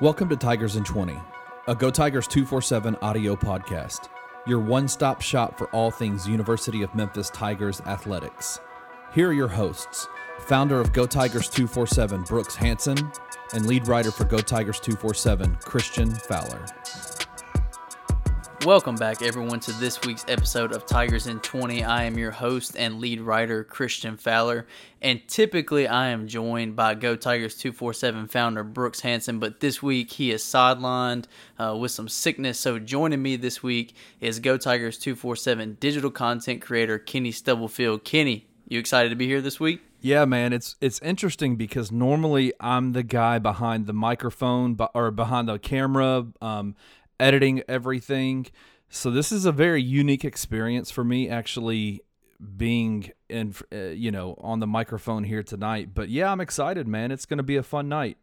Welcome to Tigers in 20, a Go Tigers 247 audio podcast, your one stop shop for all things University of Memphis Tigers athletics. Here are your hosts, founder of Go Tigers 247, Brooks Hanson, and lead writer for Go Tigers 247, Christian Fowler. Welcome back, everyone, to this week's episode of Tigers in 20. I am your host and lead writer, Christian Fowler, and typically I am joined by Go Tigers 247 founder Brooks Hanson, but this week he is sidelined uh, with some sickness. So joining me this week is Go Tigers 247 digital content creator Kenny Stubblefield. Kenny, you excited to be here this week? Yeah, man, it's it's interesting because normally I'm the guy behind the microphone or behind the camera. Um, editing everything. So this is a very unique experience for me actually being in uh, you know on the microphone here tonight. But yeah, I'm excited, man. It's going to be a fun night.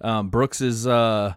Um, Brooks is uh,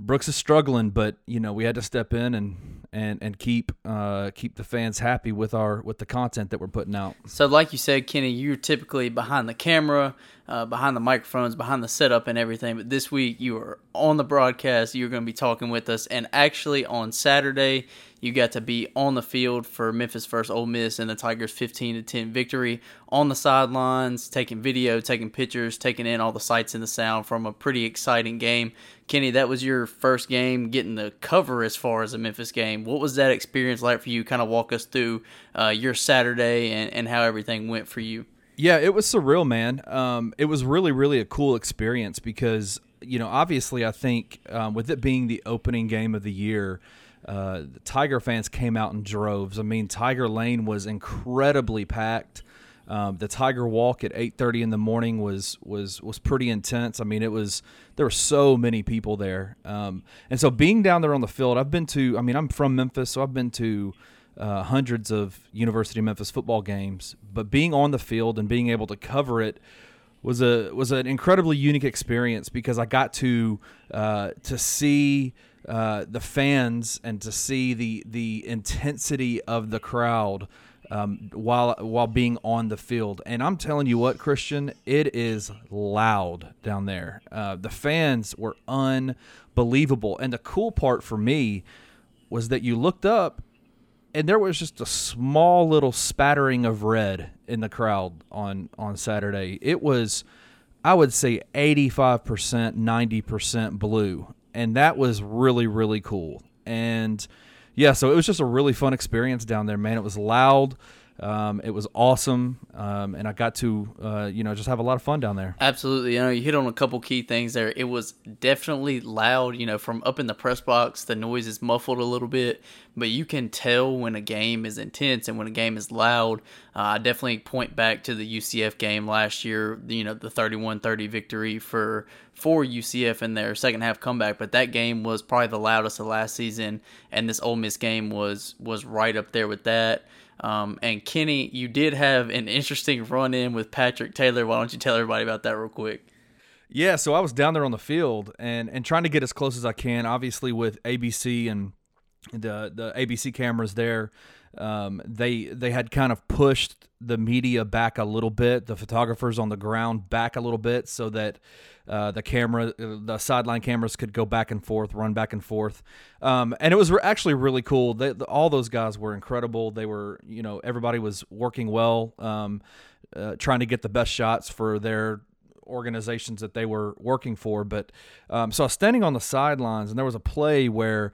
Brooks is struggling, but you know we had to step in and and and keep uh, keep the fans happy with our with the content that we're putting out. So, like you said, Kenny, you're typically behind the camera, uh, behind the microphones, behind the setup and everything. But this week you are on the broadcast. You're going to be talking with us, and actually on Saturday you got to be on the field for Memphis first Ole Miss and the Tigers' 15 to 10 victory on the sidelines, taking video, taking pictures, taking in all the sights and the sound from a pretty exciting game. Kenny, that was your first game getting the cover as far as a Memphis game. What was that experience like for you? Kind of walk us through uh, your Saturday and, and how everything went for you. Yeah, it was surreal, man. Um, it was really, really a cool experience because, you know, obviously, I think um, with it being the opening game of the year, uh, the Tiger fans came out in droves. I mean, Tiger Lane was incredibly packed. Um, the Tiger Walk at 8:30 in the morning was was was pretty intense. I mean, it was there were so many people there, um, and so being down there on the field, I've been to. I mean, I'm from Memphis, so I've been to uh, hundreds of University of Memphis football games. But being on the field and being able to cover it was a was an incredibly unique experience because I got to uh, to see uh, the fans and to see the the intensity of the crowd um, while while being on the field. And I'm telling you what, Christian, it is loud down there. Uh, the fans were unbelievable, and the cool part for me was that you looked up. And there was just a small little spattering of red in the crowd on on Saturday. It was, I would say, eighty five percent, ninety percent blue and that was really really cool. And yeah, so it was just a really fun experience down there, man. It was loud. Um, it was awesome, um, and I got to uh, you know just have a lot of fun down there. Absolutely, you know you hit on a couple key things there. It was definitely loud. You know, from up in the press box, the noise is muffled a little bit, but you can tell when a game is intense and when a game is loud. Uh, I definitely point back to the UCF game last year. You know, the 31-30 victory for for UCF in their second half comeback, but that game was probably the loudest of last season, and this Ole Miss game was was right up there with that. Um, and Kenny, you did have an interesting run in with Patrick Taylor. Why don't you tell everybody about that real quick? Yeah, so I was down there on the field and and trying to get as close as I can. Obviously, with ABC and the the ABC cameras there, um, they they had kind of pushed the media back a little bit, the photographers on the ground back a little bit, so that uh, the camera, the sideline cameras could go back and forth, run back and forth, um, and it was actually really cool. They, the, all those guys were incredible. They were, you know, everybody was working well, um, uh, trying to get the best shots for their organizations that they were working for. But um, so I was standing on the sidelines, and there was a play where.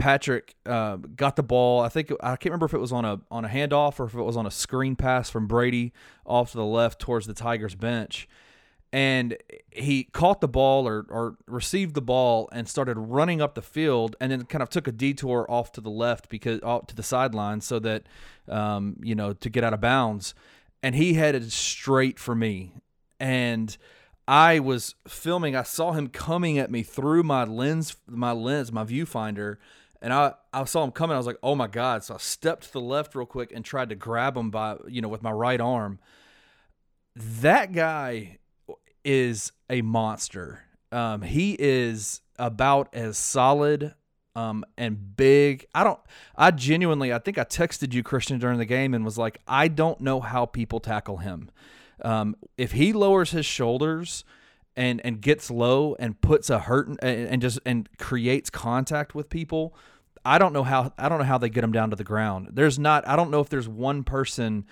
Patrick uh, got the ball. I think I can't remember if it was on a on a handoff or if it was on a screen pass from Brady off to the left towards the Tigers bench, and he caught the ball or, or received the ball and started running up the field and then kind of took a detour off to the left because off to the sideline so that um, you know to get out of bounds. And he headed straight for me. And I was filming I saw him coming at me through my lens my lens my viewfinder and I, I saw him coming I was like oh my god so I stepped to the left real quick and tried to grab him by you know with my right arm that guy is a monster. Um, he is about as solid um, and big. I don't. I genuinely. I think I texted you, Christian, during the game, and was like, I don't know how people tackle him. Um, if he lowers his shoulders and and gets low and puts a hurt and, and just and creates contact with people. I don't know how I don't know how they get him down to the ground. There's not I don't know if there's one person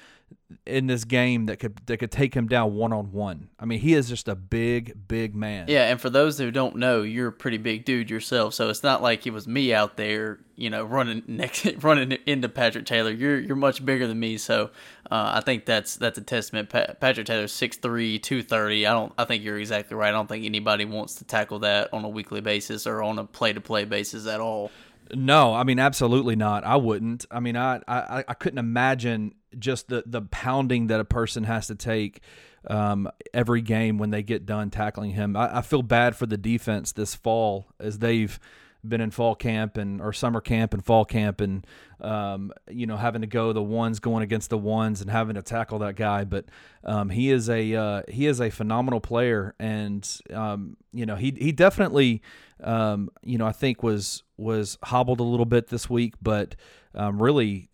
in this game that could that could take him down one on one. I mean, he is just a big, big man. Yeah, and for those who don't know, you're a pretty big dude yourself, so it's not like it was me out there, you know, running next, running into Patrick Taylor. You're you're much bigger than me, so uh, I think that's that's a testament. Pa- Patrick Taylor's 6'3", 230. I don't. I think you're exactly right. I don't think anybody wants to tackle that on a weekly basis or on a play to play basis at all. No, I mean absolutely not. I wouldn't. I mean, I, I I couldn't imagine just the the pounding that a person has to take um, every game when they get done tackling him. I, I, feel bad for the defense this fall as they've been in fall camp and or summer camp and fall camp and um, you know having to go the ones going against the ones and having to tackle that guy. But um, he is a uh, he is a phenomenal player and um, you know he he definitely um, you know I think was was hobbled a little bit this week, but um, really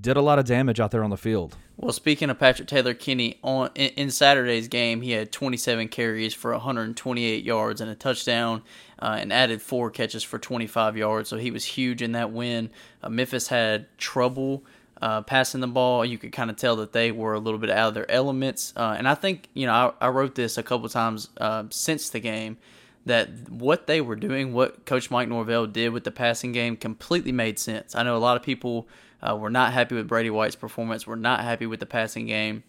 did a lot of damage out there on the field. Well, speaking of Patrick Taylor Kenny, on in, Saturday's game, he had 27 carries for 128 yards and a touchdown, uh, and added four catches for 25 yards. So he was huge in that win. Uh, Memphis had trouble. Uh, passing the ball, you could kind of tell that they were a little bit out of their elements. Uh, and I think, you know, I, I wrote this a couple times uh, since the game that what they were doing, what Coach Mike Norvell did with the passing game, completely made sense. I know a lot of people uh, we're not happy with Brady White's performance. We're not happy with the passing game.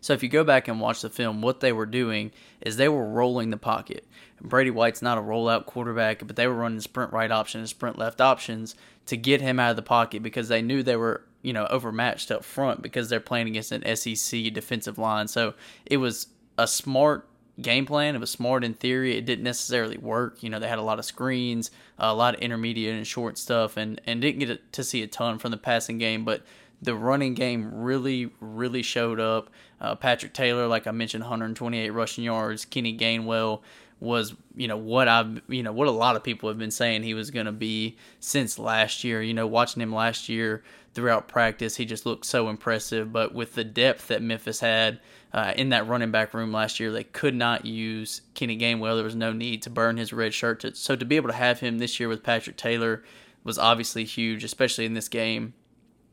So if you go back and watch the film, what they were doing is they were rolling the pocket. Brady White's not a rollout quarterback, but they were running sprint right option and sprint left options to get him out of the pocket because they knew they were, you know, overmatched up front because they're playing against an SEC defensive line. So it was a smart game plan. It was smart in theory. It didn't necessarily work. You know, they had a lot of screens, a lot of intermediate and short stuff, and and didn't get to see a ton from the passing game. But the running game really, really showed up. Uh, Patrick Taylor, like I mentioned, 128 rushing yards. Kenny Gainwell was, you know, what I've, you know, what a lot of people have been saying he was going to be since last year. You know, watching him last year throughout practice, he just looked so impressive. But with the depth that Memphis had, uh, in that running back room last year. They could not use Kenny Gainwell. There was no need to burn his red shirt. To, so to be able to have him this year with Patrick Taylor was obviously huge, especially in this game.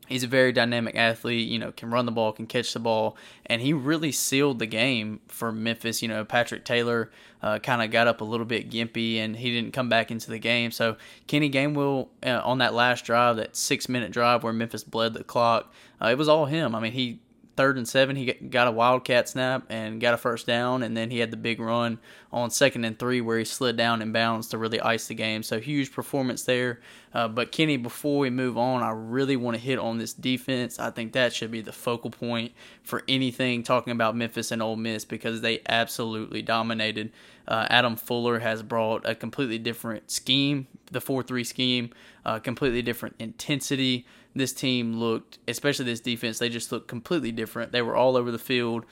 He's a very dynamic athlete, you know, can run the ball, can catch the ball, and he really sealed the game for Memphis. You know, Patrick Taylor uh, kind of got up a little bit gimpy and he didn't come back into the game. So Kenny Gainwell uh, on that last drive, that six minute drive where Memphis bled the clock, uh, it was all him. I mean, he third and seven, he got a wildcat snap and got a first down, and then he had the big run on second and three where he slid down in bounds to really ice the game. So huge performance there. Uh, but Kenny, before we move on, I really want to hit on this defense. I think that should be the focal point for anything talking about Memphis and Ole Miss because they absolutely dominated. Uh, Adam Fuller has brought a completely different scheme, the four-three scheme, uh, completely different intensity this team looked, especially this defense, they just looked completely different. They were all over the field.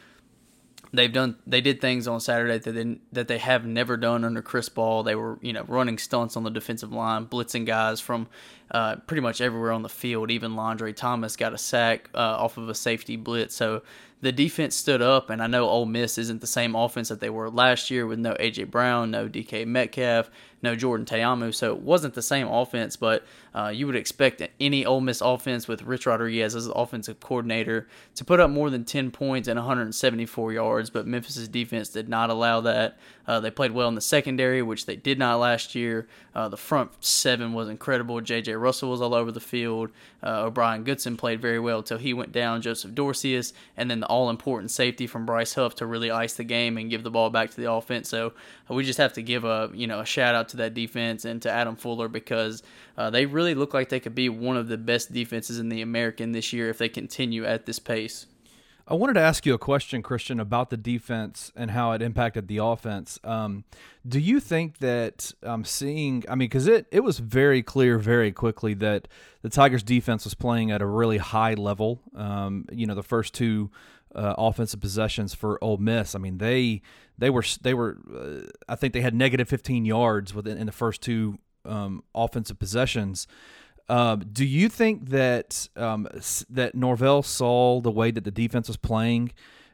They've done they did things on Saturday that they, that they have never done under Chris Ball. They were you know running stunts on the defensive line, blitzing guys from uh, pretty much everywhere on the field. Even La'Andre Thomas got a sack uh, off of a safety blitz. So the defense stood up, and I know Ole Miss isn't the same offense that they were last year with no AJ Brown, no DK Metcalf, no Jordan Ta'amu, so it wasn't the same offense. But uh, you would expect any Ole Miss offense with Rich Rodriguez as offensive coordinator to put up more than 10 points and 174 yards. But Memphis's defense did not allow that. Uh, they played well in the secondary, which they did not last year. Uh, the front seven was incredible. J.J. Russell was all over the field. Uh, O'Bryan Goodson played very well until he went down. Joseph Dorceus, and then the all-important safety from Bryce Huff to really ice the game and give the ball back to the offense. So uh, we just have to give a you know a shout out to that defense and to Adam Fuller because uh, they really look like they could be one of the best defenses in the American this year if they continue at this pace. I wanted to ask you a question, Christian, about the defense and how it impacted the offense. Um, do you think that um, seeing, I mean, because it, it was very clear very quickly that the Tigers' defense was playing at a really high level. Um, you know, the first two uh, offensive possessions for Ole Miss, I mean, they they were they were, uh, I think they had negative 15 yards within in the first two um, offensive possessions. Um, do you think that um, that Norvell saw the way that the defense was playing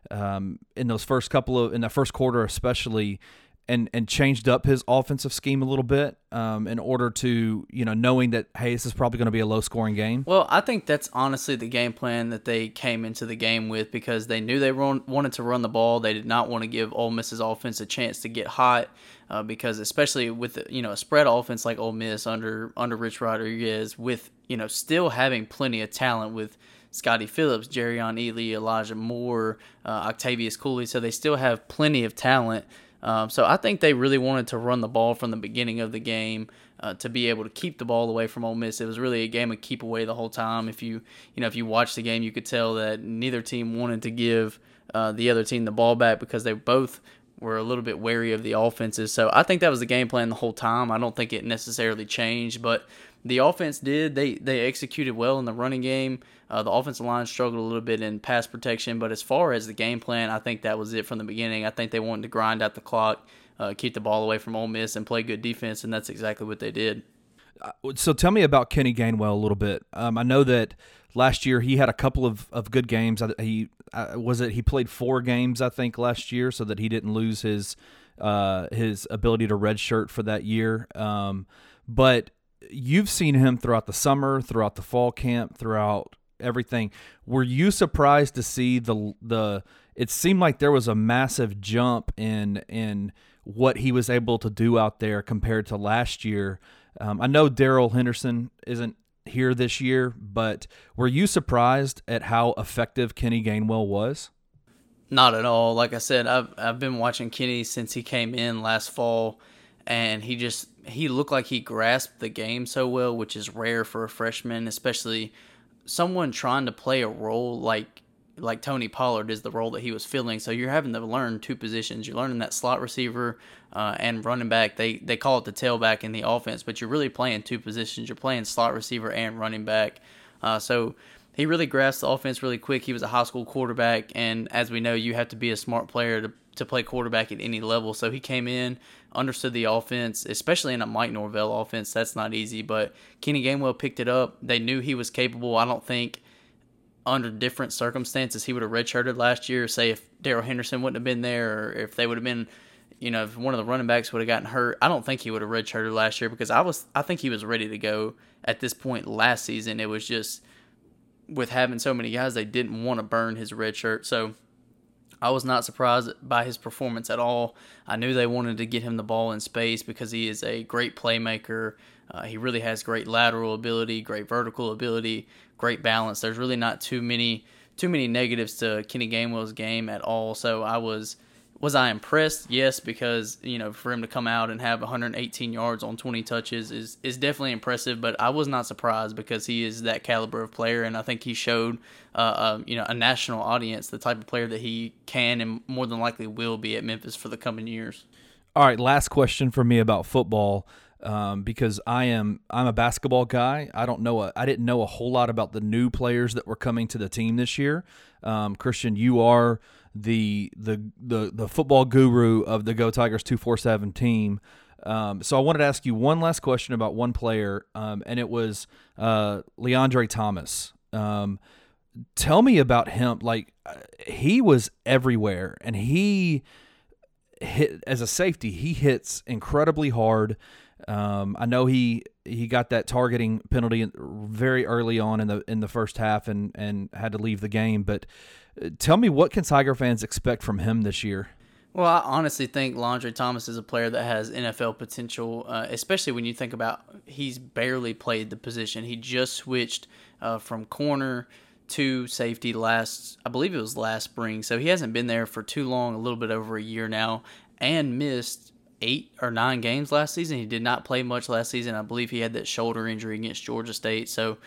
um, in those first couple of in the first quarter, especially, and and changed up his offensive scheme a little bit um, in order to you know knowing that hey this is probably going to be a low scoring game? Well, I think that's honestly the game plan that they came into the game with because they knew they run, wanted to run the ball. They did not want to give Ole Miss's offense a chance to get hot uh, because especially with you know a spread offense like Ole Miss under under Rich Rodriguez with you know still having plenty of talent with Scotty Phillips, Jerrion Ealy, Elijah Moore, uh, Octavious Cooley. So they still have plenty of talent. Um, so I think they really wanted to run the ball from the beginning of the game uh, to be able to keep the ball away from Ole Miss. It was really a game of keep away the whole time. If you you know if you watch the game, you could tell that neither team wanted to give uh, the other team the ball back because they both were a little bit wary of the offenses. So I think that was the game plan the whole time. I don't think it necessarily changed, but the offense did. They they executed well in the running game. Uh, the offensive line struggled a little bit in pass protection, but as far as the game plan, I think that was it from the beginning. I think they wanted to grind out the clock, uh, keep the ball away from Ole Miss, and play good defense, and that's exactly what they did. Uh, so tell me about Kenny Gainwell a little bit. Um, I know that last year he had a couple of, of good games. He uh, was it he played four games I think last year, so that he didn't lose his uh, his ability to redshirt for that year. Um, but you've seen him throughout the summer, throughout the fall camp, throughout everything. Were you surprised to see the the? It seemed like there was a massive jump in in what he was able to do out there compared to last year. Um, I know Darrell Henderson isn't here this year, but were you surprised at how effective Kenny Gainwell was? Not at all. Like I said, I've I've been watching Kenny since he came in last fall, and he just he looked like he grasped the game so well, which is rare for a freshman, especially someone trying to play a role like like Tony Pollard is the role that he was filling. So you're having to learn two positions. You're learning that slot receiver uh, and running back. They they call it the tailback in the offense, but you're really playing two positions. You're playing slot receiver and running back. Uh, so he really grasped the offense really quick. He was a high school quarterback, and as we know, you have to be a smart player to to play quarterback at any level. So he came in, understood the offense, especially in a Mike Norvell offense. That's not easy, but Kenny Gainwell picked it up. They knew he was capable. I don't think under different circumstances he would have redshirted last year. Say if Darrell Henderson wouldn't have been there, or if they would have been, you know, if one of the running backs would have gotten hurt. I don't think he would have redshirted last year because I was, I think he was ready to go at this point last season. It was just with having so many guys, they didn't want to burn his red shirt. So I was not surprised by his performance at all. I knew they wanted to get him the ball in space because he is a great playmaker. Uh, he really has great lateral ability, great vertical ability, great balance. There's really not too many too many negatives to Kenny Gainwell's game at all. So I was was I impressed? Yes, because you know for him to come out and have 118 yards on 20 touches is is definitely impressive. But I was not surprised because he is that caliber of player, and I think he showed uh, uh, you know a national audience the type of player that he can and more than likely will be at Memphis for the coming years. All right, last question for me about football. Um, because I am I'm a basketball guy. I don't know a, I didn't know a whole lot about the new players that were coming to the team this year. Um, Christian, you are the the the the football guru of the Go Tigers two four seven team. Um, so I wanted to ask you one last question about one player, um, and it was uh, La'Andre Thomas. Um, tell me about him. Like uh, he was everywhere, and he hit as a safety. He hits incredibly hard. Um, I know he he got that targeting penalty very early on in the in the first half and and had to leave the game, but Tell me what can Tiger fans expect from him this year? Well, I honestly think La'Andre Thomas is a player that has NFL potential, uh, especially when you think about he's barely played the position. He just switched uh, from corner to safety last, I believe it was last spring. So he hasn't been there for too long, a little bit over a year now, and missed eight or nine games last season. He did not play much last season. I believe he had that shoulder injury against Georgia State. So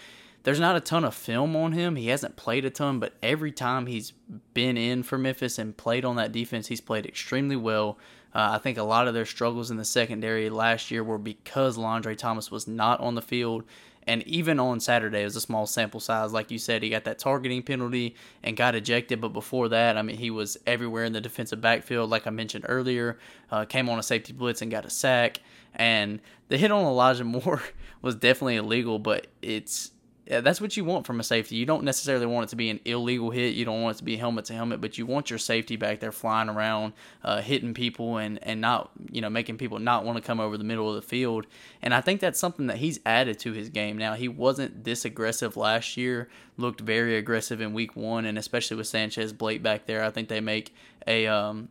there's not a ton of film on him. He hasn't played a ton, but every time he's been in for Memphis and played on that defense, he's played extremely well. Uh, I think a lot of their struggles in the secondary last year were because La'Andre Thomas was not on the field. And even on Saturday, it was a small sample size. Like you said, he got that targeting penalty and got ejected. But before that, I mean, he was everywhere in the defensive backfield, like I mentioned earlier. Uh, came on a safety blitz and got a sack. And the hit on Elijah Moore was definitely illegal, but it's yeah, that's what you want from a safety. You don't necessarily want it to be an illegal hit. You don't want it to be helmet to helmet, but you want your safety back there flying around, uh, hitting people, and and not you know making people not want to come over the middle of the field. And I think that's something that he's added to his game. Now he wasn't this aggressive last year. Looked very aggressive in week one, and especially with Sanchez Blake back there, I think they make a um,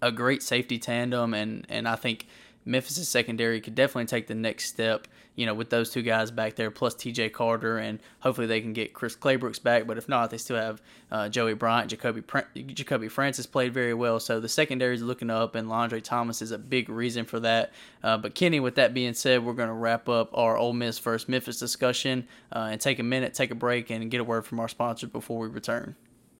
a great safety tandem, and and I think Memphis' secondary could definitely take the next step, you know, with those two guys back there, plus TJ Carter, and hopefully they can get Chris Claybrooks back. But if not, they still have uh, Joey Bryant, Jacobi Jacobi Francis played very well, so the secondary is looking up, and La'Andre Thomas is a big reason for that. Uh, but Kenny, with that being said, we're going to wrap up our Ole Miss versus Memphis discussion uh, and take a minute, take a break, and get a word from our sponsors before we return.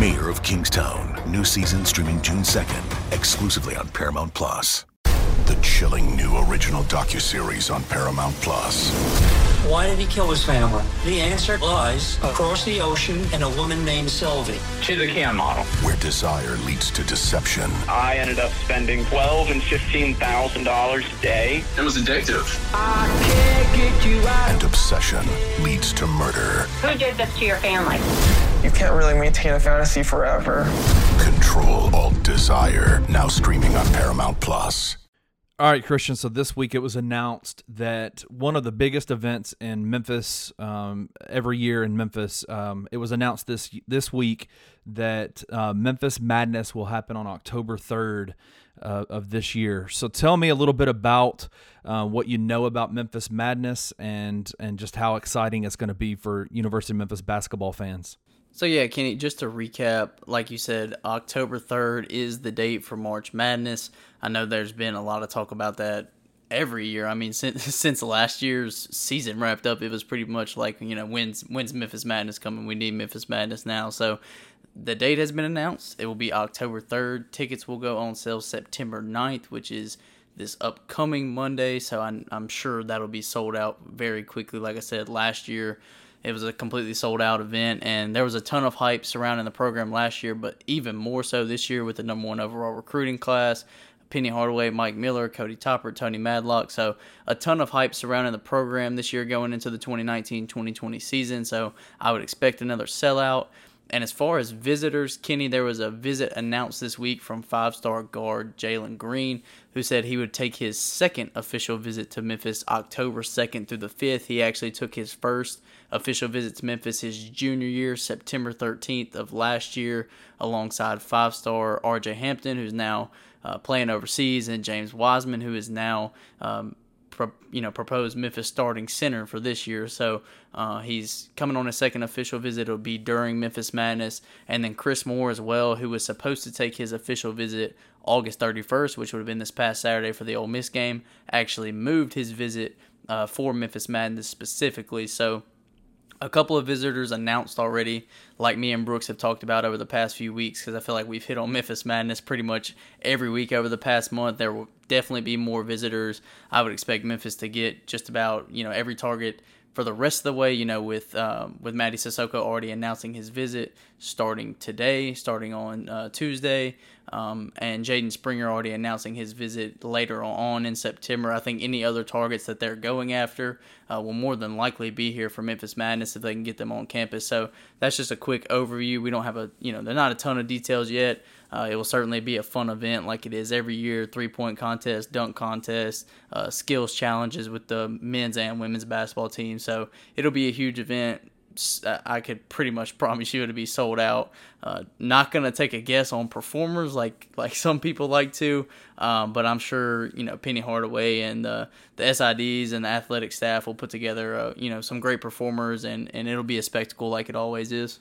Mayor of Kingstown, new season streaming June 2nd, exclusively on Paramount Plus. The chilling new original docuseries on Paramount Plus. Why did he kill his family? The answer lies across the ocean in a woman named Sylvie. She's a can model. Where desire leads to deception. I ended up spending twelve and fifteen thousand dollars a day. It was addictive. I can't get you out. And obsession leads to murder. Who did this to your family? You can't really maintain a fantasy forever. Control Alt Desire. Now streaming on Paramount Plus. All right, Christian. So this week it was announced that one of the biggest events in Memphis um, every year in Memphis. Um, it was announced this this week that uh, Memphis Madness will happen on October third uh, of this year. So tell me a little bit about uh, what you know about Memphis Madness and and just how exciting it's going to be for University of Memphis basketball fans. So yeah, Kenny, just to recap, like you said, October 3rd is the date for March Madness. I know there's been a lot of talk about that every year. I mean, since since last year's season wrapped up, it was pretty much like, you know, when's when's Memphis Madness coming? We need Memphis Madness now. So the date has been announced. It will be October 3rd. Tickets will go on sale September 9th, which is this upcoming Monday. So I'm, I'm sure that'll be sold out very quickly. Like I said, last year it was a completely sold out event, and there was a ton of hype surrounding the program last year, but even more so this year with the number one overall recruiting class. Penny Hardaway, Mike Miller, Cody Toppert, Tony Madlock. So, a ton of hype surrounding the program this year going into the 2019 2020 season. So, I would expect another sellout. And as far as visitors, Kenny, there was a visit announced this week from five star guard Jalen Green, who said he would take his second official visit to Memphis October 2nd through the 5th. He actually took his first official visit to Memphis his junior year, September 13th of last year, alongside five star RJ Hampton, who's now uh, playing overseas, and James Wiseman, who is now um, you know proposed Memphis starting center for this year. So uh, he's coming on a second official visit. It'll be during Memphis Madness, and then Chris Moore as well, who was supposed to take his official visit August 31st, which would have been this past Saturday for the Ole Miss game, actually moved his visit uh, for Memphis Madness specifically. So a couple of visitors announced already, like me and Brooks have talked about over the past few weeks, because I feel like we've hit on Memphis Madness pretty much every week over the past month. There definitely be more visitors. I would expect Memphis to get just about you know every target for the rest of the way, you know, with um, with Mady Sissoko already announcing his visit starting today, starting on uh, Tuesday, um, and Jaden Springer already announcing his visit later on in September. I think any other targets that they're going after uh, will more than likely be here for Memphis Madness if they can get them on campus. So that's just a quick overview. We don't have a, you know, there's not a ton of details yet. Uh, it will certainly be a fun event like it is every year three point contest, dunk contest, uh, skills challenges with the men's and women's basketball team. So it'll be a huge event. I could pretty much promise you it'll be sold out. Uh, not gonna take a guess on performers like like some people like to, um, but I'm sure you know Penny Hardaway and the the SIDs and the athletic staff will put together uh, you know some great performers and and it'll be a spectacle like it always is.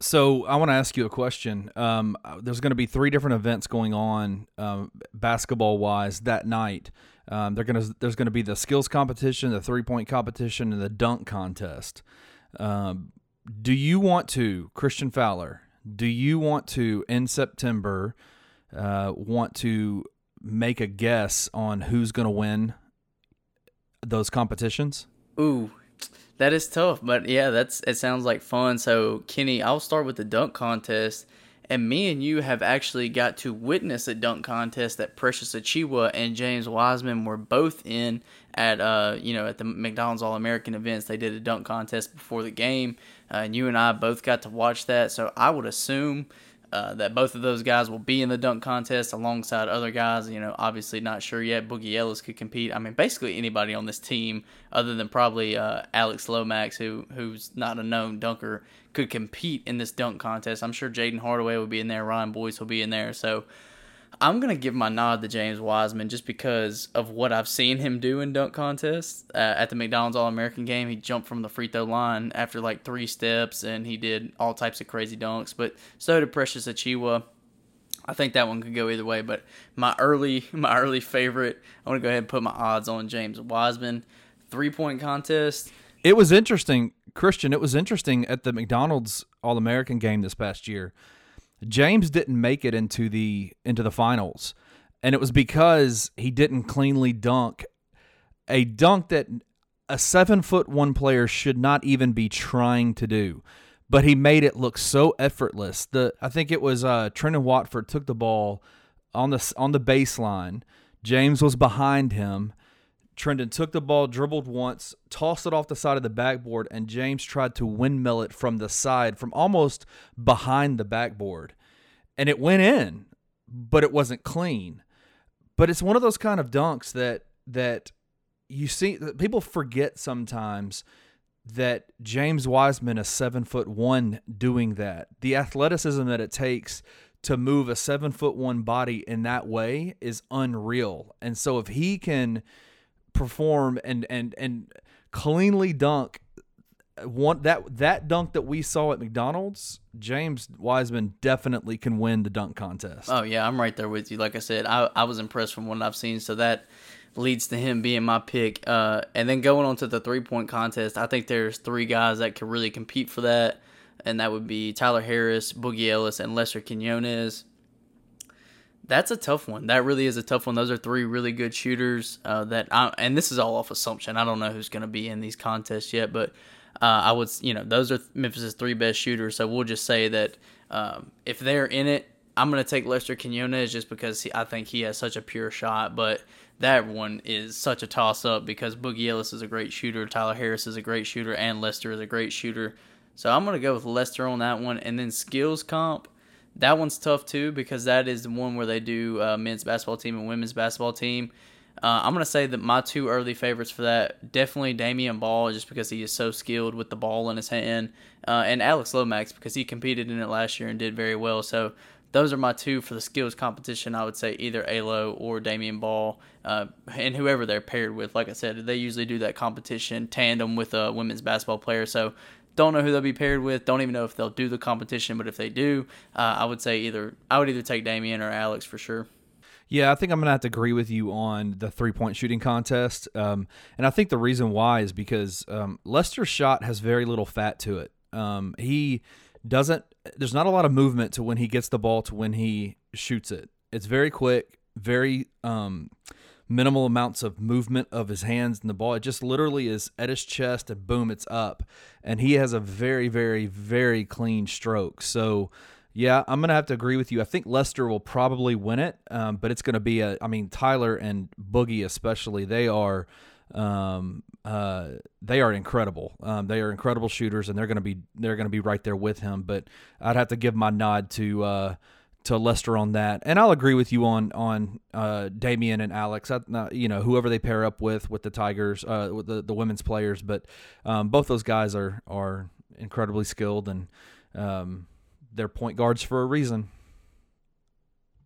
So I want to ask you a question. Um, there's going to be three different events going on, um, basketball wise, that night. Um, they're going to there's going to be the skills competition, the three point competition, and the dunk contest. Um, do you want to, Christian Fowler? Do you want to in September uh, want to make a guess on who's going to win those competitions? Ooh, that is tough, but yeah, that's it sounds like fun. So, Kenny, I'll start with the dunk contest. And me and you have actually got to witness a dunk contest that Precious Achiuwa and James Wiseman were both in at uh you know at the McDonald's All American events. They did a dunk contest before the game, uh, and you and I both got to watch that. So I would assume uh, that both of those guys will be in the dunk contest alongside other guys. You know, obviously not sure yet. Boogie Ellis could compete. I mean, basically anybody on this team, other than probably uh, Alex Lomax, who who's not a known dunker, could compete in this dunk contest. I'm sure Jaden Hardaway will be in there. Ryan Boyce will be in there. So I'm gonna give my nod to James Wiseman just because of what I've seen him do in dunk contests. Uh, at the McDonald's All American game, he jumped from the free throw line after like three steps, and he did all types of crazy dunks. But so did Precious Achiuwa. I think that one could go either way. But my early my early favorite, I want to go ahead and put my odds on James Wiseman. Three point contest. It was interesting, Christian. It was interesting at the McDonald's All American game this past year James didn't make it into the into the finals, and it was because he didn't cleanly dunk a dunk that a seven foot one player should not even be trying to do. But he made it look so effortless. The I think it was uh, Trendon Watford took the ball on the on the baseline. James was behind him. Trendon took the ball, dribbled once, tossed it off the side of the backboard, and James tried to windmill it from the side, from almost behind the backboard. And it went in, but it wasn't clean. But it's one of those kind of dunks that that you see that people forget sometimes that James Wiseman is seven foot one doing that. The athleticism that it takes to move a seven foot one body in that way is unreal. And so if he can perform and and and cleanly dunk one that that dunk that we saw at McDonald's, James Wiseman definitely can win the dunk contest. Oh yeah, I'm right there with you. Like I said, I I was impressed from what I've seen, so that leads to him being my pick. Uh, and then going on to the three point contest, I think there's three guys that could really compete for that, and that would be Tyler Harris, Boogie Ellis, and Lester Quinones. That's a tough one. That really is a tough one. Those are three really good shooters. Uh, that I, and this is all off assumption. I don't know who's going to be in these contests yet, but uh, I would, you know, those are Memphis's three best shooters. So we'll just say that um, if they're in it, I'm going to take Lester Quinones just because he, I think he has such a pure shot. But that one is such a toss up because Boogie Ellis is a great shooter, Tyler Harris is a great shooter, and Lester is a great shooter. So I'm going to go with Lester on that one. And then skills comp that one's tough too because that is the one where they do uh, men's basketball team and women's basketball team. Uh, I'm gonna say that my two early favorites for that definitely Damion Baugh, just because he is so skilled with the ball in his hand, uh, and Alex Lomax because he competed in it last year and did very well. So those are my two for the skills competition. I would say either Alo or Damion Baugh, uh, and whoever they're paired with. Like I said, they usually do that competition tandem with a women's basketball player. So don't know who they'll be paired with. Don't even know if they'll do the competition. But if they do, uh, I would say either I would either take Damion or Alex for sure. Yeah, I think I'm gonna have to agree with you on the three point shooting contest, um, and I think the reason why is because um, Lester's shot has very little fat to it. Um, he doesn't. There's not a lot of movement to when he gets the ball to when he shoots it. It's very quick, very um, minimal amounts of movement of his hands and the ball. It just literally is at his chest and boom, it's up. And he has a very, very, very clean stroke. So, yeah, I'm going to have to agree with you. I think Lester will probably win it, um, but it's going to be a, I mean, Tyler and Boogie especially, they are. Um, uh, they are incredible. Um, they are incredible shooters, and they're going to be they're going to be right there with him. But I'd have to give my nod to uh, to Lester on that, and I'll agree with you on on uh, and Alex. I, uh, you know, whoever they pair up with with the Tigers, uh, with the the women's players, but um, both those guys are are incredibly skilled and um, they're point guards for a reason.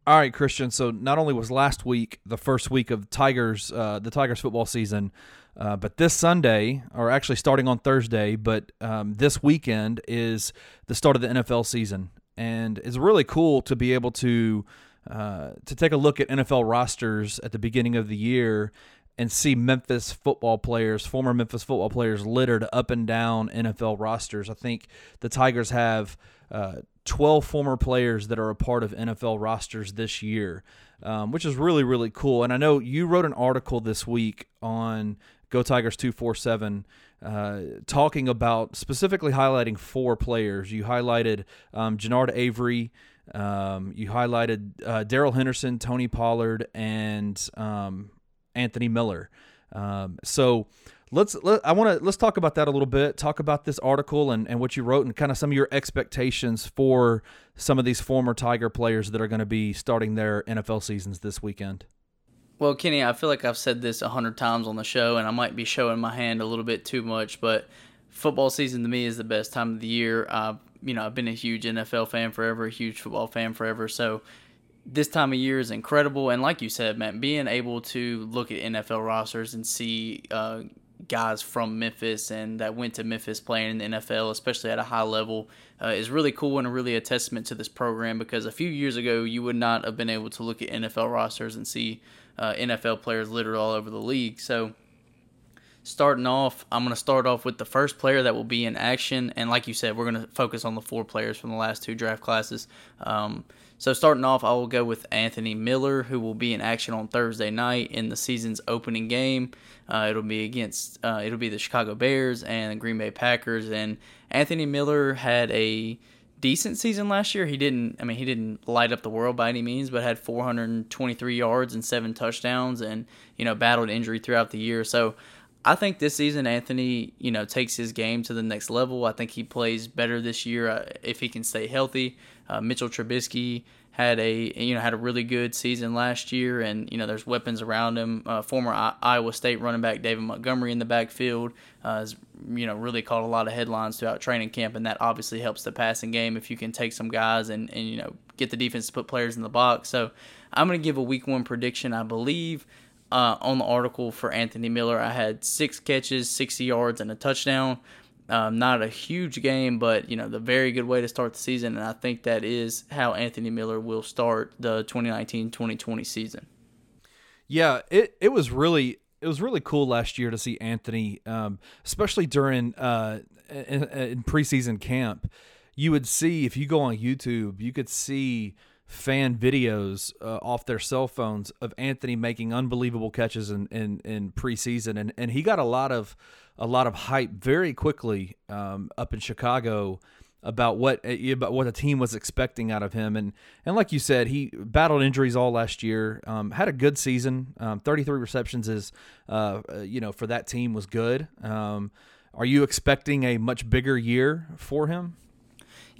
All right, Christian. So not only was last week the first week of Tigers, uh, the Tigers football season, uh, but this Sunday, or actually starting on Thursday, but um, this weekend is the start of the NFL season, and it's really cool to be able to uh, to take a look at NFL rosters at the beginning of the year and see Memphis football players, former Memphis football players, littered up and down NFL rosters. I think the Tigers have uh, 12 former players that are a part of NFL rosters this year, um, which is really, really cool. And I know you wrote an article this week on Go Tigers 247 uh, talking about specifically highlighting four players. You highlighted um, Genard Avery. Um, you highlighted uh, Darrell Henderson, Tony Pollard, and um, Anthony Miller. Um, so let's let, I want to let's talk about that a little bit. Talk about this article and, and what you wrote and kind of some of your expectations for some of these former Tiger players that are going to be starting their NFL seasons this weekend. Well, Kenny, I feel like I've said this a hundred times on the show, and I might be showing my hand a little bit too much, but football season to me is the best time of the year. Uh, you know, I've been a huge NFL fan forever, a huge football fan forever, so this time of year is incredible. And like you said, man, being able to look at NFL rosters and see uh, guys from Memphis and that went to Memphis playing in the NFL, especially at a high level, uh, is really cool and really a testament to this program because a few years ago you would not have been able to look at NFL rosters and see uh, NFL players littered all over the league. So starting off, I'm going to start off with the first player that will be in action. And like you said, we're going to focus on the four players from the last two draft classes. Um, so starting off, I will go with Anthony Miller, who will be in action on Thursday night in the season's opening game. Uh, it'll be against uh, it'll be the Chicago Bears and the Green Bay Packers. And Anthony Miller had a decent season last year. He didn't I mean he didn't light up the world by any means, but had 423 yards and seven touchdowns, and you know battled injury throughout the year. So I think this season Anthony, you know, takes his game to the next level. I think he plays better this year uh, if he can stay healthy. Uh, Mitchell Trubisky had a you know had a really good season last year, and you know there's weapons around him. Uh, former I- Iowa State running back David Montgomery in the backfield uh, has you know really caught a lot of headlines throughout training camp, and that obviously helps the passing game if you can take some guys and and you know get the defense to put players in the box. So I'm going to give a week one prediction. I believe uh, on the article for Anthony Miller. I had six catches, 60 yards, and a touchdown. Um, not a huge game, but you know the very good way to start the season, and I think that is how Anthony Miller will start the 2019-2020 season. Yeah, it it was really it was really cool last year to see Anthony, um, especially during uh, in, in preseason camp. You would see if you go on YouTube, you could see fan videos uh, off their cell phones of Anthony making unbelievable catches in, in, in preseason, and, and he got a lot of a lot of hype very quickly um, up in Chicago about what uh, about what the team was expecting out of him, and and like you said, he battled injuries all last year, um, had a good season, um, 33 receptions is uh, uh, you know for that team was good. Um, are you expecting a much bigger year for him?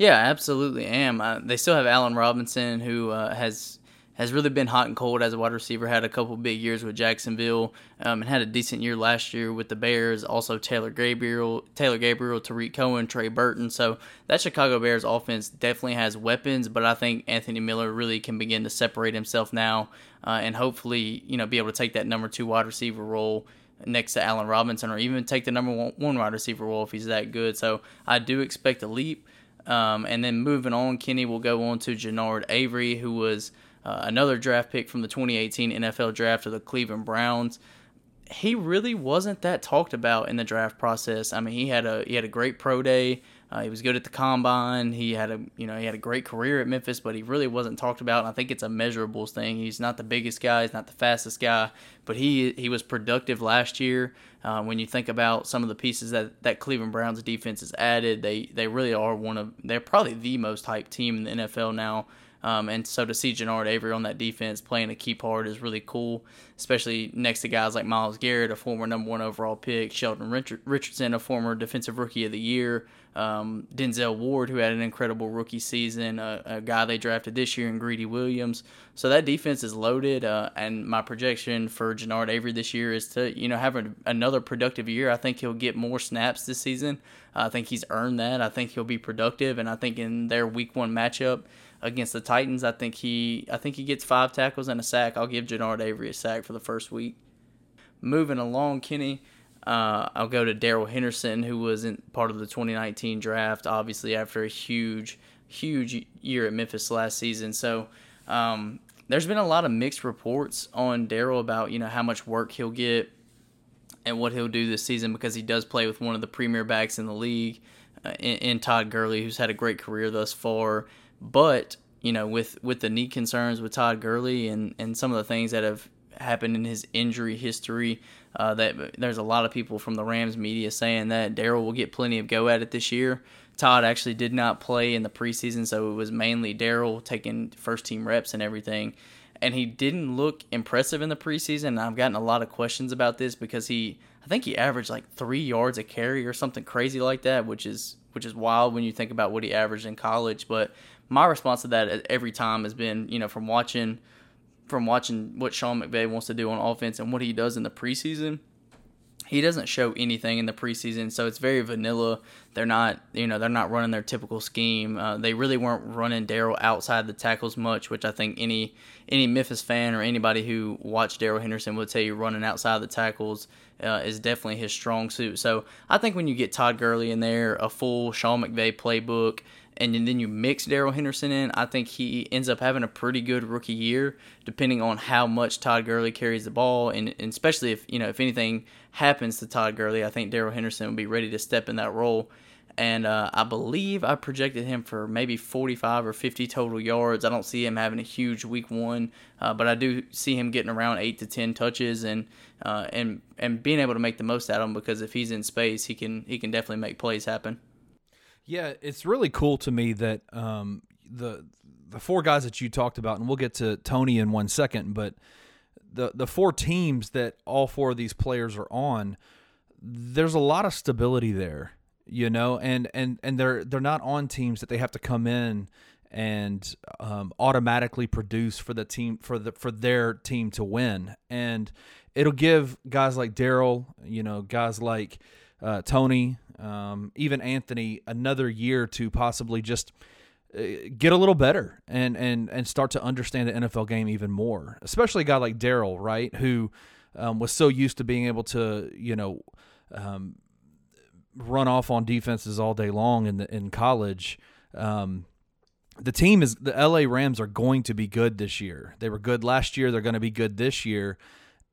Yeah, absolutely am. Uh, they still have Allen Robinson, who uh, has has really been hot and cold as a wide receiver. Had a couple big years with Jacksonville, um, and had a decent year last year with the Bears. Also, Taylor Gabriel, Taylor Gabriel, Tarik Cohen, Trey Burton. So that Chicago Bears offense definitely has weapons, but I think Anthony Miller really can begin to separate himself now, uh, and hopefully, you know, be able to take that number two wide receiver role next to Allen Robinson, or even take the number one wide receiver role if he's that good. So I do expect a leap. Um, and then moving on, Kenny will go on to Genard Avery, who was uh, another draft pick from the 2018 NFL draft of the Cleveland Browns. He really wasn't that talked about in the draft process. I mean, he had a he had a great pro day. Uh, he was good at the combine. He had a you know he had a great career at Memphis, but he really wasn't talked about. And I think it's a measurables thing. He's not the biggest guy. He's not the fastest guy, but he he was productive last year. Uh, when you think about some of the pieces that that Cleveland Browns defense has added, they they really are one of they're probably the most hyped team in the NFL now. Um, and so to see Genard Avery on that defense playing a key part is really cool, especially next to guys like Myles Garrett, a former number one overall pick, Sheldon Richard- Richardson, a former defensive rookie of the year, um, Denzel Ward, who had an incredible rookie season, a, a, guy they drafted this year in Greedy Williams. So that defense is loaded, uh, and my projection for Genard Avery this year is to you know have a, another productive year. I think he'll get more snaps this season. I think he's earned that. I think he'll be productive, and I think in their Week One matchup against the Titans. I think he I think he gets five tackles and a sack. I'll give Genard Avery a sack for the first week. Moving along, Kenny. Uh, I'll go to Darrell Henderson, who was in part of the 2019 draft, obviously after a huge, huge year at Memphis last season. So um, there's been a lot of mixed reports on Darrell about you know how much work he'll get and what he'll do this season because he does play with one of the premier backs in the league uh, in, in Todd Gurley, who's had a great career thus far. But you know, with with the knee concerns with Todd Gurley and and some of the things that have happened in his injury history, uh, that there's a lot of people from the Rams media saying that Darrell will get plenty of go at it this year. Todd actually did not play in the preseason, so it was mainly Darrell taking first team reps and everything. And he didn't look impressive in the preseason. I've gotten a lot of questions about this because he, I think he averaged like three yards a carry or something crazy like that, which is which is wild when you think about what he averaged in college. But my response to that every time has been, you know, from watching from watching what Sean McVay wants to do on offense and what he does in the preseason, he doesn't show anything in the preseason, so it's very vanilla. They're not, you know, they're not running their typical scheme. Uh, they really weren't running Darrell outside the tackles much, which I think any any Memphis fan or anybody who watched Darrell Henderson would tell you running outside the tackles uh, is definitely his strong suit. So I think when you get Todd Gurley in there, a full Sean McVay playbook, and then you mix Darrell Henderson in, I think he ends up having a pretty good rookie year, depending on how much Todd Gurley carries the ball, and, and especially if you know if anything happens to Todd Gurley, I think Darrell Henderson will be ready to step in that role. And uh, I believe I projected him for maybe 45 or 50 total yards. I don't see him having a huge week one, uh, but I do see him getting around eight to 10 touches and uh, and and being able to make the most out of him because if he's in space, he can he can definitely make plays happen. Yeah, it's really cool to me that um, the the four guys that you talked about, and we'll get to Tony in one second, but the the four teams that all four of these players are on, there's a lot of stability there, you know, and and and they're they're not on teams that they have to come in and um, automatically produce for the team for the for their team to win, and it'll give guys like Darrell, you know, guys like uh, Tony, um, even Anthony another year to possibly just uh, get a little better and and and start to understand the NFL game even more. Especially a guy like Darrell, right, who um, was so used to being able to you know um, run off on defenses all day long in the, in college. Um, the team is the LA Rams are going to be good this year. They were good last year. They're going to be good this year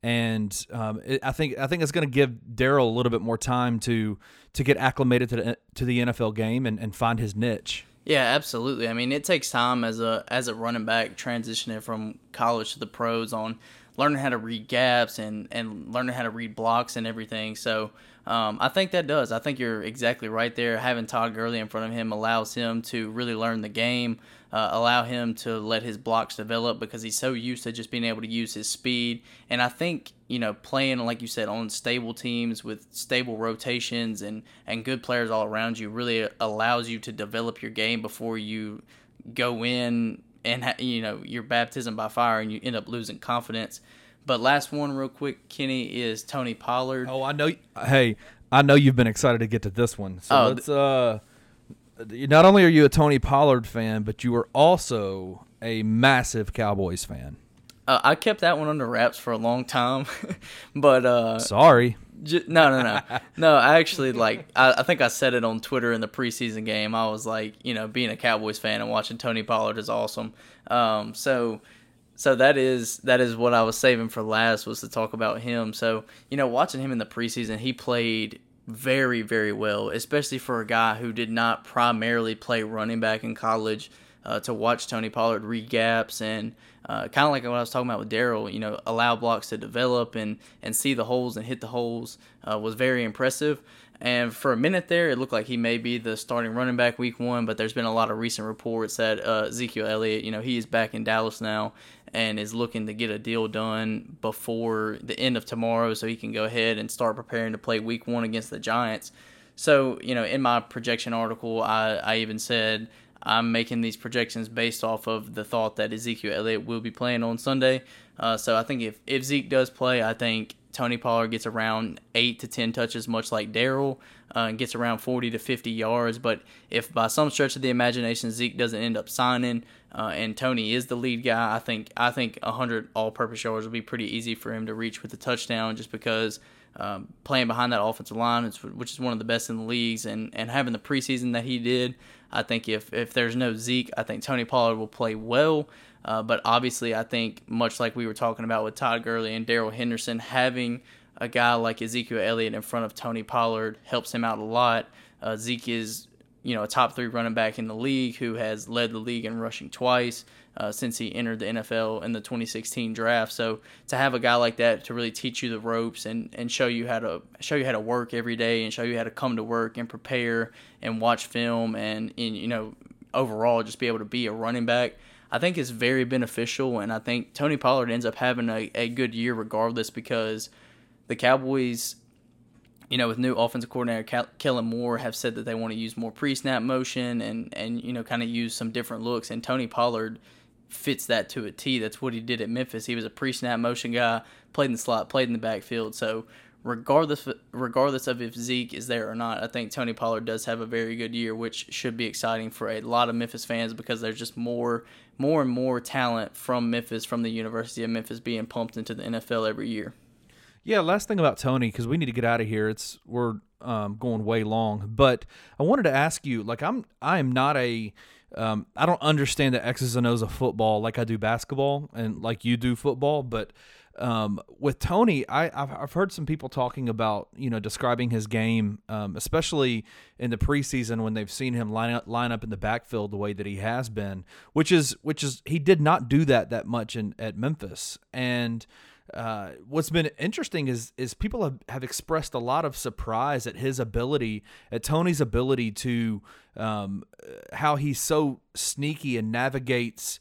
and um, it, I think I think it's going to give Darrell a little bit more time to to get acclimated to the to the NFL game and, and find his niche. Yeah, absolutely. I mean, it takes time as a as a running back transitioning from college to the pros on learning how to read gaps and and learning how to read blocks and everything. So um, I think that does. I think you're exactly right there. Having Todd Gurley in front of him allows him to really learn the game uh, allow him to let his blocks develop because he's so used to just being able to use his speed. And I think you know playing like you said on stable teams with stable rotations and and good players all around you really allows you to develop your game before you go in and you know your baptism by fire and you end up losing confidence. But last one, real quick, Kenny is Tony Pollard. Oh, I know. Hey, I know you've been excited to get to this one. So oh, let's uh not only are you a Tony Pollard fan, but you are also a massive Cowboys fan. Uh, I kept that one under wraps for a long time, but uh, sorry. J- no, no, no, no. I actually like. I, I, think I said it on Twitter in the preseason game. I was like, you know, being a Cowboys fan and watching Tony Pollard is awesome. Um, so, so that is that is what I was saving for last was to talk about him. So, you know, watching him in the preseason, he played very, very well, especially for a guy who did not primarily play running back in college. Uh, to watch Tony Pollard read gaps and uh, kind of like what I was talking about with Darrell, you know, allow blocks to develop and, and see the holes and hit the holes uh, was very impressive. And for a minute there, it looked like he may be the starting running back week one, but there's been a lot of recent reports that uh, Ezekiel Elliott, you know, he is back in Dallas now and is looking to get a deal done before the end of tomorrow so he can go ahead and start preparing to play week one against the Giants. So, you know, in my projection article, I, I even said I'm making these projections based off of the thought that Ezekiel Elliott will be playing on Sunday. Uh, so I think if, if Zeke does play, I think Tony Pollard gets around eight to ten touches, much like Darrell, uh, gets around 40 to 50 yards. But if by some stretch of the imagination Zeke doesn't end up signing, uh, and Tony is the lead guy, I think I think 100 all-purpose yards will be pretty easy for him to reach with a touchdown, just because um, playing behind that offensive line, which is one of the best in the leagues, and, and having the preseason that he did, I think if if there's no Zeke, I think Tony Pollard will play well. Uh, but obviously, I think much like we were talking about with Todd Gurley and Darrell Henderson, having a guy like Ezekiel Elliott in front of Tony Pollard helps him out a lot. Uh, Zeke is you know, a top three running back in the league who has led the league in rushing twice uh, since he entered the NFL in the 2016 draft. So to have a guy like that to really teach you the ropes and, and show you how to show you how to work every day and show you how to come to work and prepare and watch film and, and you know overall just be able to be a running back. I think is very beneficial, and I think Tony Pollard ends up having a, a good year regardless because the Cowboys you know, with new offensive coordinator Kellen Moore, have said that they want to use more pre-snap motion and and you know kind of use some different looks. And Tony Pollard fits that to a T. That's what he did at Memphis. He was a pre-snap motion guy, played in the slot, played in the backfield. So regardless regardless of if Zeke is there or not, I think Tony Pollard does have a very good year, which should be exciting for a lot of Memphis fans because there's just more more and more talent from Memphis, from the University of Memphis, being pumped into the NFL every year. Yeah, last thing about Tony because we need to get out of here. It's we're um, going way long, but I wanted to ask you. Like, I'm I am not a um, I don't understand the X's and O's of football like I do basketball and like you do football, but um, with Tony, I, have I've heard some people talking about, you know, describing his game, um, especially in the preseason when they've seen him line up, line up in the backfield the way that he has been, which is, which is, he did not do that that much in, at Memphis. And, uh, what's been interesting is is people have, have expressed a lot of surprise at his ability, at Tony's ability to um, how he's so sneaky and navigates.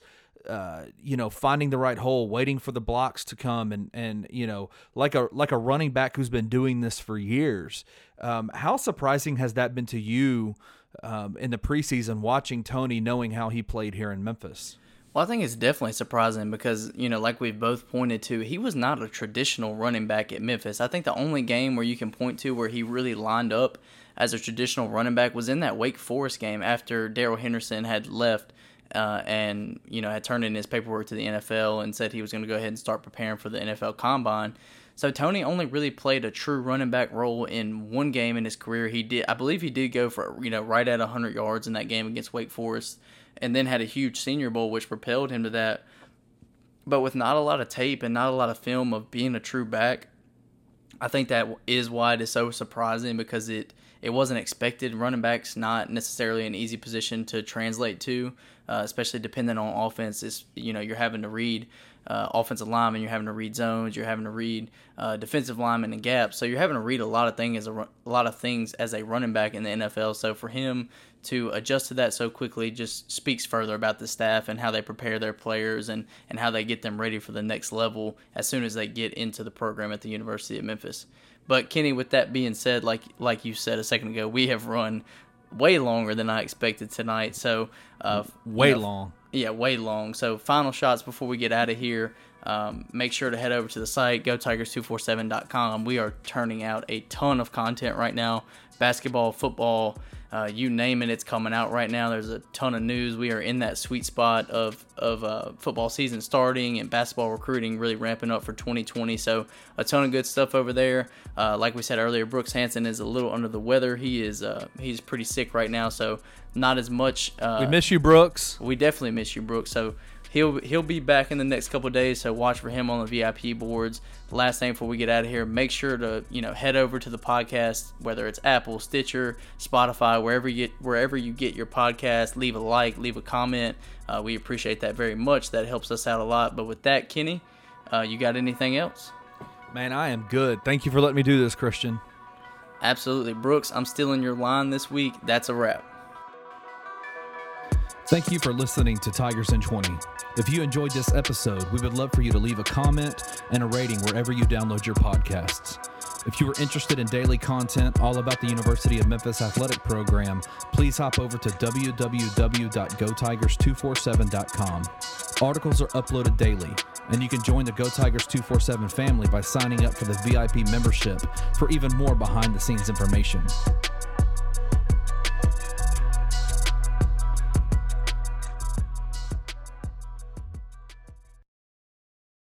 Uh, you know, finding the right hole, waiting for the blocks to come, and and you know, like a like a running back who's been doing this for years. Um, how surprising has that been to you um, in the preseason, watching Tony, knowing how he played here in Memphis? Well, I think it's definitely surprising because, you know, like we've both pointed to, he was not a traditional running back at Memphis. I think the only game where you can point to where he really lined up as a traditional running back was in that Wake Forest game after Darrell Henderson had left uh, and, you know, had turned in his paperwork to the NFL and said he was going to go ahead and start preparing for the NFL Combine. So Tony only really played a true running back role in one game in his career. He did, I believe, he did go for you know right at 100 yards in that game against Wake Forest and then had a huge Senior Bowl, which propelled him to that. But with not a lot of tape and not a lot of film of being a true back, I think that is why it is so surprising because it it wasn't expected. Running backs not necessarily an easy position to translate to, uh, especially depending on offense. Is you know you're having to read uh, offensive linemen, you're having to read zones, you're having to read uh, defensive linemen and gaps. So you're having to read a lot of things as a, a lot of things as a running back in the NFL. So for him to adjust to that so quickly just speaks further about the staff and how they prepare their players and, and how they get them ready for the next level as soon as they get into the program at the University of Memphis. But Kenny, with that being said, like like you said a second ago, we have run way longer than I expected tonight. So uh, way you know, long. Yeah, way long. So final shots before we get out of here. Um, make sure to head over to the site, gotigers247.com. We are turning out a ton of content right now basketball, football, uh, you name it, it's coming out right now. There's a ton of news. We are in that sweet spot of of uh, football season starting and basketball recruiting really ramping up for 2020. So a ton of good stuff over there. Uh, like we said earlier, Brooks Hanson is a little under the weather. He is uh, he's pretty sick right now, so not as much. Uh, we miss you, Brooks. We definitely miss you, Brooks. So he'll he'll be back in the next couple days. So watch for him on the VIP boards. Last thing before we get out of here, make sure to you know head over to the podcast, whether it's Apple, Stitcher, Spotify, wherever you get wherever you get your podcast. Leave a like, leave a comment. Uh, we appreciate that very much. That helps us out a lot. But with that, Kenny, uh, you got anything else? Man, I am good. Thank you for letting me do this, Christian. Absolutely, Brooks. I'm stealing your line this week. That's a wrap. Thank you for listening to Tigers in 20. If you enjoyed this episode, we would love for you to leave a comment and a rating wherever you download your podcasts. If you are interested in daily content all about the University of Memphis athletic program, please hop over to www.gotigers247.com. Articles are uploaded daily, and you can join the Go Tigers 247 family by signing up for the VIP membership for even more behind the scenes information.